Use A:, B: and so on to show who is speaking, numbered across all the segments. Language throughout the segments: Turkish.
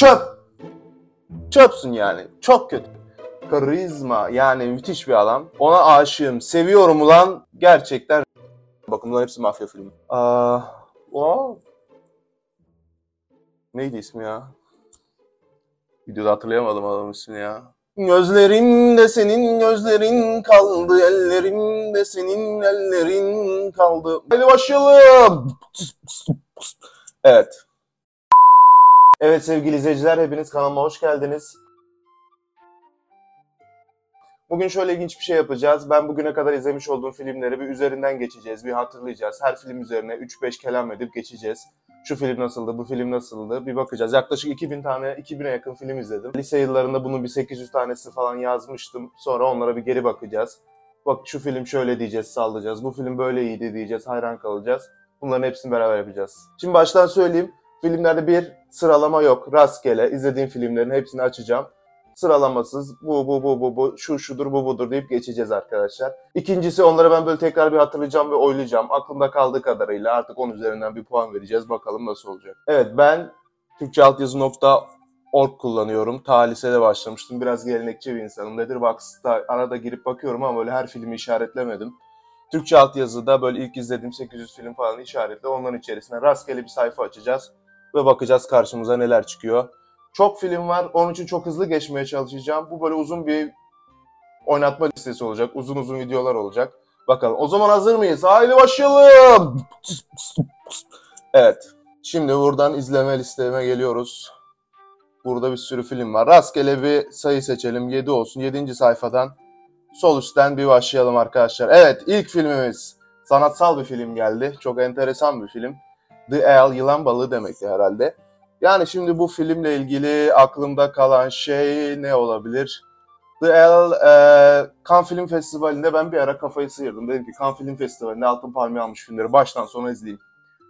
A: Çöp. Çöpsün yani. Çok kötü. Karizma yani müthiş bir adam. Ona aşığım. Seviyorum ulan. Gerçekten. Bakın bunların hepsi mafya filmi. Aa, wow. Neydi ismi ya? Videoda hatırlayamadım adamın ismini ya. Gözlerimde senin gözlerin kaldı, ellerimde senin ellerin kaldı. Hadi başlayalım. Evet. Evet sevgili izleyiciler hepiniz kanalıma hoş geldiniz. Bugün şöyle ilginç bir şey yapacağız. Ben bugüne kadar izlemiş olduğum filmleri bir üzerinden geçeceğiz, bir hatırlayacağız. Her film üzerine 3-5 kelam edip geçeceğiz. Şu film nasıldı, bu film nasıldı bir bakacağız. Yaklaşık 2000 tane, 2000'e yakın film izledim. Lise yıllarında bunun bir 800 tanesi falan yazmıştım. Sonra onlara bir geri bakacağız. Bak şu film şöyle diyeceğiz, sallayacağız. Bu film böyle iyiydi diyeceğiz, hayran kalacağız. Bunların hepsini beraber yapacağız. Şimdi baştan söyleyeyim. Filmlerde bir sıralama yok. Rastgele izlediğim filmlerin hepsini açacağım. Sıralamasız bu bu bu bu bu şu şudur bu budur deyip geçeceğiz arkadaşlar. İkincisi onları ben böyle tekrar bir hatırlayacağım ve oylayacağım. Aklımda kaldığı kadarıyla artık 10 üzerinden bir puan vereceğiz. Bakalım nasıl olacak. Evet ben Türkçe altyazı.org kullanıyorum. Ta lisede başlamıştım. Biraz gelenekçi bir insanım. Letterboxd'da arada girip bakıyorum ama böyle her filmi işaretlemedim. Türkçe altyazıda böyle ilk izlediğim 800 film falan işaretle onların içerisine rastgele bir sayfa açacağız ve bakacağız karşımıza neler çıkıyor. Çok film var. Onun için çok hızlı geçmeye çalışacağım. Bu böyle uzun bir oynatma listesi olacak. Uzun uzun videolar olacak. Bakalım. O zaman hazır mıyız? Haydi başlayalım. Evet. Şimdi buradan izleme listeme geliyoruz. Burada bir sürü film var. Rastgele bir sayı seçelim. 7 olsun. 7. sayfadan sol üstten bir başlayalım arkadaşlar. Evet ilk filmimiz. Sanatsal bir film geldi. Çok enteresan bir film. The El yılan balığı demekti herhalde. Yani şimdi bu filmle ilgili aklımda kalan şey ne olabilir? The El, e, Cannes Film Festivali'nde ben bir ara kafayı sıyırdım. Dedim ki Cannes Film Festivali'nde altın palmiye almış filmleri baştan sona izleyeyim.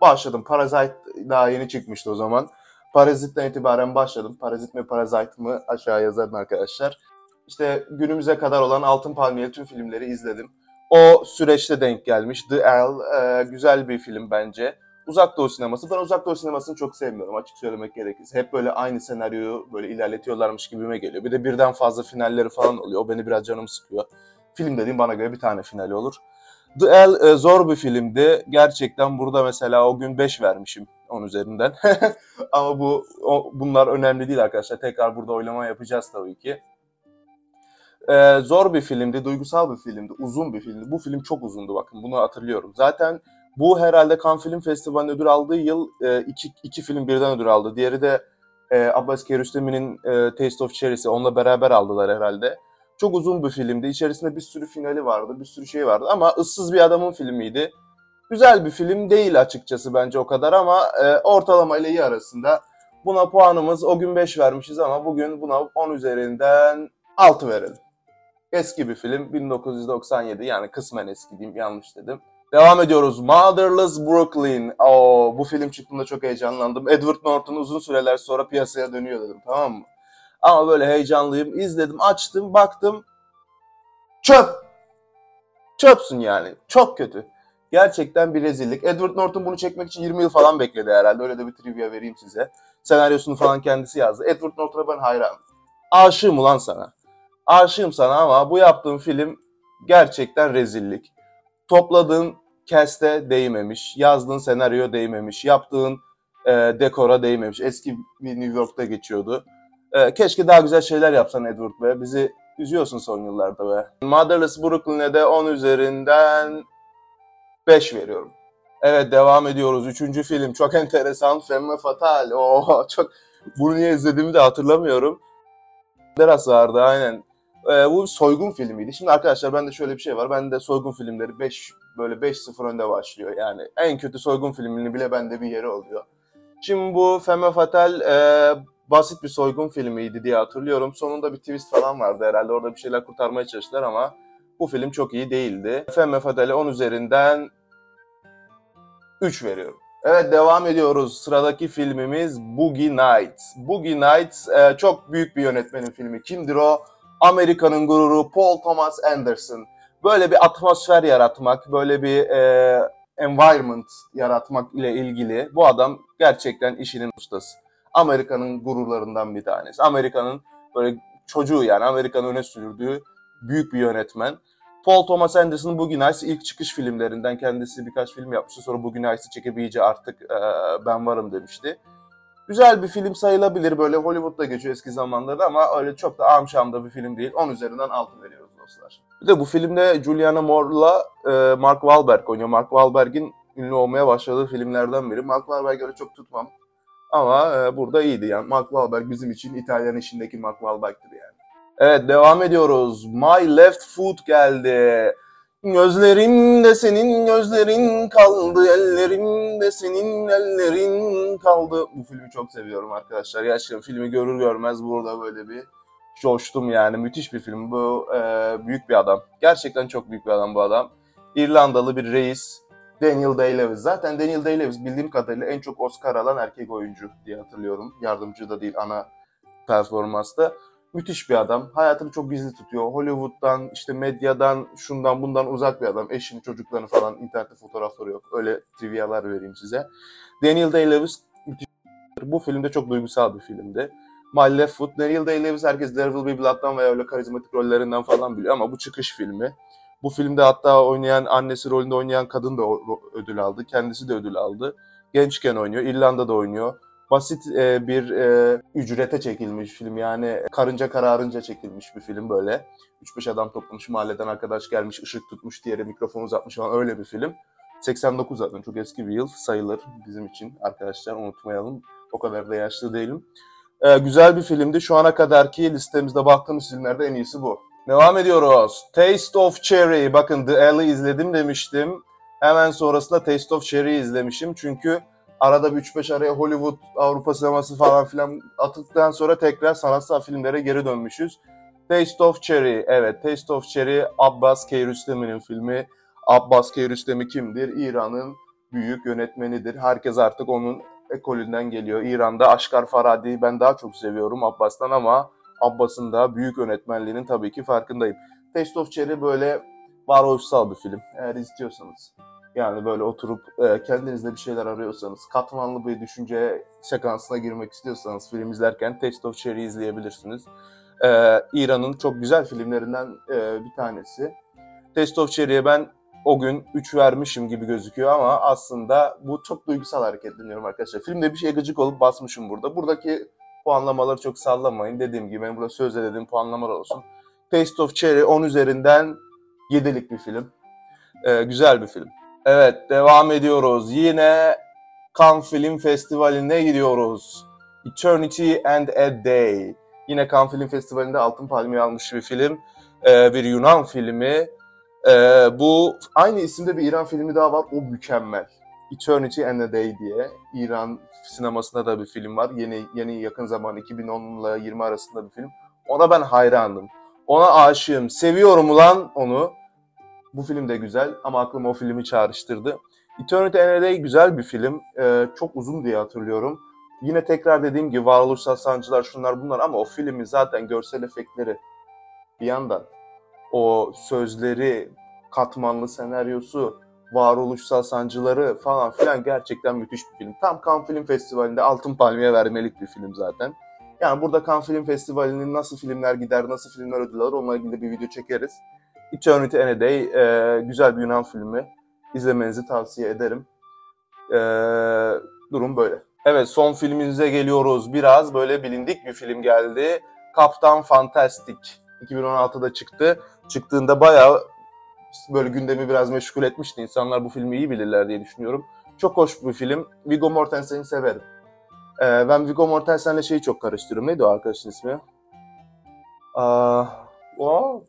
A: Başladım. Parasite daha yeni çıkmıştı o zaman. Parazit'ten itibaren başladım. Parazit mi Parazite mı aşağı yazarım arkadaşlar. İşte günümüze kadar olan Altın Palmiye tüm filmleri izledim. O süreçte denk gelmiş. The El e, güzel bir film bence. Uzak Doğu sineması. Ben Uzak Doğu sinemasını çok sevmiyorum açık söylemek gerekirse. Hep böyle aynı senaryoyu böyle ilerletiyorlarmış gibime geliyor. Bir de birden fazla finalleri falan oluyor. O beni biraz canım sıkıyor. Film dediğim bana göre bir tane finali olur. The El e, zor bir filmdi. Gerçekten burada mesela o gün 5 vermişim onun üzerinden. Ama bu o, bunlar önemli değil arkadaşlar. Tekrar burada oylama yapacağız tabii ki. Ee, zor bir filmdi, duygusal bir filmdi, uzun bir filmdi. Bu film çok uzundu bakın bunu hatırlıyorum. Zaten bu herhalde Cannes Film Festivali'nde ödül aldığı yıl e, iki, iki film birden ödül aldı. Diğeri de e, Abbas Kiarostami'nin e, Taste of Cherry'si. Onunla beraber aldılar herhalde. Çok uzun bir filmdi. İçerisinde bir sürü finali vardı, bir sürü şey vardı ama ıssız bir adamın filmiydi. Güzel bir film değil açıkçası bence o kadar ama e, ortalama ile iyi arasında. Buna puanımız o gün 5 vermişiz ama bugün buna 10 üzerinden 6 verelim. Eski bir film 1997 yani kısmen eski diyeyim yanlış dedim. Devam ediyoruz. Motherless Brooklyn. Oo, bu film çıktığında çok heyecanlandım. Edward Norton uzun süreler sonra piyasaya dönüyor dedim tamam mı? Ama böyle heyecanlıyım. İzledim, açtım, baktım. Çöp. Çöpsün yani. Çok kötü. Gerçekten bir rezillik. Edward Norton bunu çekmek için 20 yıl falan bekledi herhalde. Öyle de bir trivia vereyim size. Senaryosunu falan kendisi yazdı. Edward Norton'a ben hayran. Aşığım ulan sana. Aşığım sana ama bu yaptığım film gerçekten rezillik. Topladığın cast'e değmemiş, yazdığın senaryo değmemiş, yaptığın e, dekora değmemiş. Eski bir New York'ta geçiyordu. E, keşke daha güzel şeyler yapsan Edward be. Bizi üzüyorsun son yıllarda be. Motherless Brooklyn'e de 10 üzerinden 5 veriyorum. Evet devam ediyoruz. Üçüncü film çok enteresan. Femme Fatale. Oo, çok bunu niye izlediğimi de hatırlamıyorum. Deras vardı aynen. Ee, bu soygun filmiydi. Şimdi arkadaşlar bende şöyle bir şey var. Bende soygun filmleri 5 böyle 5-0 önde başlıyor. Yani en kötü soygun filmini bile bende bir yeri oluyor. Şimdi bu Femme Fatale e, basit bir soygun filmiydi diye hatırlıyorum. Sonunda bir twist falan vardı herhalde. Orada bir şeyler kurtarmaya çalıştılar ama bu film çok iyi değildi. Femme Fatale 10 üzerinden 3 veriyorum. Evet devam ediyoruz. Sıradaki filmimiz Boogie Nights. Boogie Nights e, çok büyük bir yönetmenin filmi. Kimdir o? Amerika'nın gururu Paul Thomas Anderson. Böyle bir atmosfer yaratmak, böyle bir e, environment yaratmak ile ilgili bu adam gerçekten işinin ustası. Amerika'nın gururlarından bir tanesi. Amerika'nın böyle çocuğu yani Amerika'nın öne sürdüğü büyük bir yönetmen. Paul Thomas Anderson'ın Boogie Nights ilk çıkış filmlerinden kendisi birkaç film yapmıştı. Sonra Boogie Nights'ı çekip iyice artık e, ben varım demişti. Güzel bir film sayılabilir böyle Hollywood'da geçiyor eski zamanlarda ama öyle çok da amşamda bir film değil. 10 üzerinden 6 veriyoruz dostlar. Bir de bu filmde Juliana Moore'la e, Mark Wahlberg oynuyor. Mark Wahlberg'in ünlü olmaya başladığı filmlerden biri. Mark Wahlberg'i öyle çok tutmam. Ama e, burada iyiydi yani. Mark Wahlberg bizim için İtalyan işindeki Mark Wahlberg'tir yani. Evet devam ediyoruz. My Left Foot geldi. Gözlerimde senin gözlerin kaldı, ellerimde senin ellerin kaldı. Bu filmi çok seviyorum arkadaşlar. Gerçekten filmi görür görmez burada böyle bir coştum yani. Müthiş bir film. Bu e, büyük bir adam. Gerçekten çok büyük bir adam bu adam. İrlandalı bir reis. Daniel Day-Lewis. Zaten Daniel Day-Lewis bildiğim kadarıyla en çok Oscar alan erkek oyuncu diye hatırlıyorum. Yardımcı da değil ana performansta. Müthiş bir adam. Hayatını çok gizli tutuyor. Hollywood'dan, işte medyadan, şundan bundan uzak bir adam. Eşini, çocuklarını falan internette fotoğrafları yok. Öyle trivialar vereyim size. Daniel Day-Lewis müthiş. Bu filmde çok duygusal bir filmdi. My Left Foot. Daniel Day-Lewis herkes There Will Be Blood'dan veya öyle karizmatik rollerinden falan biliyor ama bu çıkış filmi. Bu filmde hatta oynayan, annesi rolünde oynayan kadın da ödül aldı. Kendisi de ödül aldı. Gençken oynuyor. İrlanda'da oynuyor. Basit e, bir e, ücrete çekilmiş film. Yani karınca kararınca çekilmiş bir film böyle. 3-5 adam toplamış, mahalleden arkadaş gelmiş, ışık tutmuş, diğeri mikrofon uzatmış falan öyle bir film. 89 zaten çok eski bir yıl sayılır bizim için arkadaşlar unutmayalım. O kadar da yaşlı değilim. Ee, güzel bir filmdi. Şu ana kadarki listemizde baktığımız filmlerde en iyisi bu. Devam ediyoruz. Taste of Cherry. Bakın The Alley izledim demiştim. Hemen sonrasında Taste of Cherry izlemişim. Çünkü arada bir 3-5 araya Hollywood, Avrupa sineması falan filan attıktan sonra tekrar sanatsal filmlere geri dönmüşüz. Taste of Cherry. Evet Taste of Cherry Abbas Kiarostami'nin filmi. Abbas Kiarostami kimdir? İran'ın büyük yönetmenidir. Herkes artık onun ekolünden geliyor. İran'da Aşkar Faradi'yi ben daha çok seviyorum Abbas'tan ama Abbas'ın da büyük yönetmenliğinin tabii ki farkındayım. Taste of Cherry böyle varoluşsal bir film. Eğer istiyorsanız. Yani böyle oturup e, kendinizde bir şeyler arıyorsanız, katmanlı bir düşünce sekansına girmek istiyorsanız film izlerken Taste of Cherry izleyebilirsiniz. Ee, İran'ın çok güzel filmlerinden e, bir tanesi. Taste of Cherry'e ben o gün 3 vermişim gibi gözüküyor ama aslında bu çok duygusal hareketleniyorum arkadaşlar. Filmde bir şey gıcık olup basmışım burada. Buradaki puanlamaları çok sallamayın. Dediğim gibi benim burada sözle dediğim puanlamalar olsun. Taste of Cherry 10 üzerinden 7'lik bir film. Ee, güzel bir film. Evet devam ediyoruz. Yine Cannes Film Festivali'ne gidiyoruz. Eternity and a Day. Yine Cannes Film Festivali'nde Altın Palmiye almış bir film. Ee, bir Yunan filmi. Ee, bu aynı isimde bir İran filmi daha var. O mükemmel. Eternity and a Day diye. İran sinemasında da bir film var. Yeni yeni yakın zaman 2010 ile 20 arasında bir film. Ona ben hayranım. Ona aşığım. Seviyorum ulan onu. Bu film de güzel ama aklıma o filmi çağrıştırdı. Eternity and a Day güzel bir film. Ee, çok uzun diye hatırlıyorum. Yine tekrar dediğim gibi varoluşsal sancılar şunlar bunlar ama o filmin zaten görsel efektleri bir yandan o sözleri, katmanlı senaryosu, varoluşsal sancıları falan filan gerçekten müthiş bir film. Tam Cannes Film Festivali'nde Altın Palmiye vermelik bir film zaten. Yani burada Cannes Film Festivali'nin nasıl filmler gider, nasıl filmler ödül alır onunla ilgili bir video çekeriz. Eternity and a Day e, güzel bir Yunan filmi. İzlemenizi tavsiye ederim. E, durum böyle. Evet son filmimize geliyoruz. Biraz böyle bilindik bir film geldi. Kaptan Fantastic. 2016'da çıktı çıktığında bayağı böyle gündemi biraz meşgul etmişti. İnsanlar bu filmi iyi bilirler diye düşünüyorum. Çok hoş bir film. Viggo Mortensen'i severim. Ee, ben Viggo Mortensen'le şeyi çok karıştırıyorum. Neydi o arkadaşın ismi? Aa, o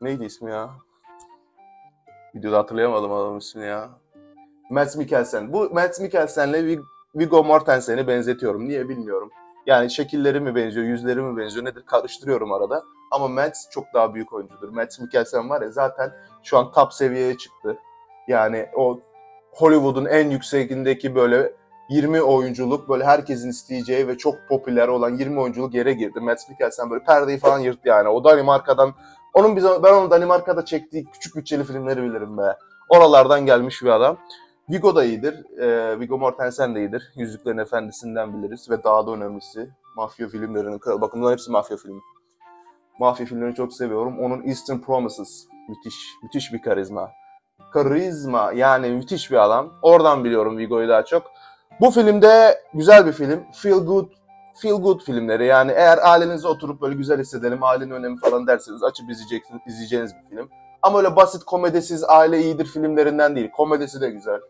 A: Neydi ismi ya? Videoda hatırlayamadım adamın ismini ya. Mads Mikkelsen. Bu Mads Mikkelsen'le Viggo Mortensen'i benzetiyorum. Niye bilmiyorum. Yani şekilleri mi benziyor, yüzleri mi benziyor nedir karıştırıyorum arada. Ama Mads çok daha büyük oyuncudur. Mads Mikkelsen var ya zaten şu an top seviyeye çıktı. Yani o Hollywood'un en yüksekindeki böyle 20 oyunculuk böyle herkesin isteyeceği ve çok popüler olan 20 oyunculuk yere girdi. Mads Mikkelsen böyle perdeyi falan yırttı yani. O Danimarka'dan onun bize ben onun Danimarka'da çektiği küçük bütçeli filmleri bilirim be. Oralardan gelmiş bir adam. Vigo da iyidir. Ee, Vigo Mortensen de iyidir. Yüzüklerin Efendisi'nden biliriz ve daha da önemlisi mafya filmlerinin kralı. Bakın bunların hepsi mafya filmi. Mafya filmlerini çok seviyorum. Onun Eastern Promises müthiş, müthiş bir karizma. Karizma yani müthiş bir adam. Oradan biliyorum Vigo'yu daha çok. Bu filmde güzel bir film. Feel good feel good filmleri yani eğer ailenizle oturup böyle güzel hissedelim, ailenin önemi falan derseniz açıp izleyeceksiniz, izleyeceğiniz bir film. Ama öyle basit komedisiz aile iyidir filmlerinden değil. Komedisi de güzel.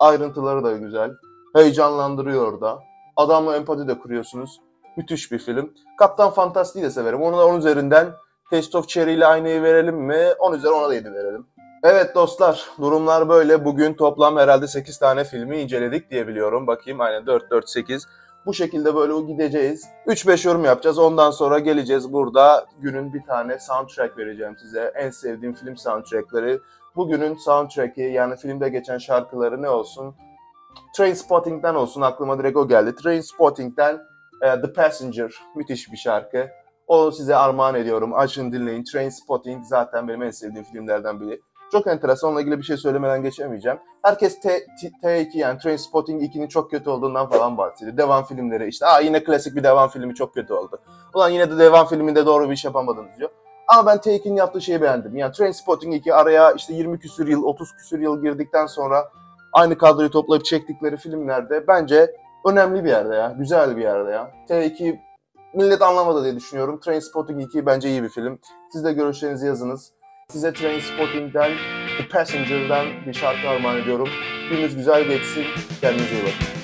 A: Ayrıntıları da güzel. Heyecanlandırıyor da. Adamla empati de kuruyorsunuz. Müthiş bir film. Kaptan Fantastic'i de severim. Onu da onun üzerinden Taste of Cherry ile aynayı verelim mi? Onun üzerine ona da 7 verelim. Evet dostlar, durumlar böyle. Bugün toplam herhalde 8 tane filmi inceledik diye biliyorum. Bakayım aynen 4, 4, 8. Bu şekilde böyle gideceğiz. 3-5 yorum yapacağız. Ondan sonra geleceğiz burada. Günün bir tane soundtrack vereceğim size. En sevdiğim film soundtrackları. Bugünün soundtrack'i yani filmde geçen şarkıları ne olsun? Trainspotting'den olsun. Aklıma direkt o geldi. Trainspotting'den The Passenger. Müthiş bir şarkı. Onu size armağan ediyorum. Açın dinleyin. Trainspotting zaten benim en sevdiğim filmlerden biri. Çok enteresan. Onunla ilgili bir şey söylemeden geçemeyeceğim. Herkes T, T, T2 yani Trainspotting 2'nin çok kötü olduğundan falan bahsediyor. Devam filmleri işte. Aa yine klasik bir devam filmi çok kötü oldu. Ulan yine de devam filminde doğru bir iş yapamadınız diyor. Ama ben T2'nin yaptığı şeyi beğendim. Yani Trainspotting 2 araya işte 20 küsür yıl, 30 küsür yıl girdikten sonra aynı kadroyu toplayıp çektikleri filmlerde bence önemli bir yerde ya. Güzel bir yerde ya. T2 millet anlamadı diye düşünüyorum. Trainspotting 2 bence iyi bir film. Siz de görüşlerinizi yazınız. Size Trainspotting'den, The Passenger'dan bir şarkı armağan ediyorum. Gününüz güzel geçsin. Kendinize iyi bakın.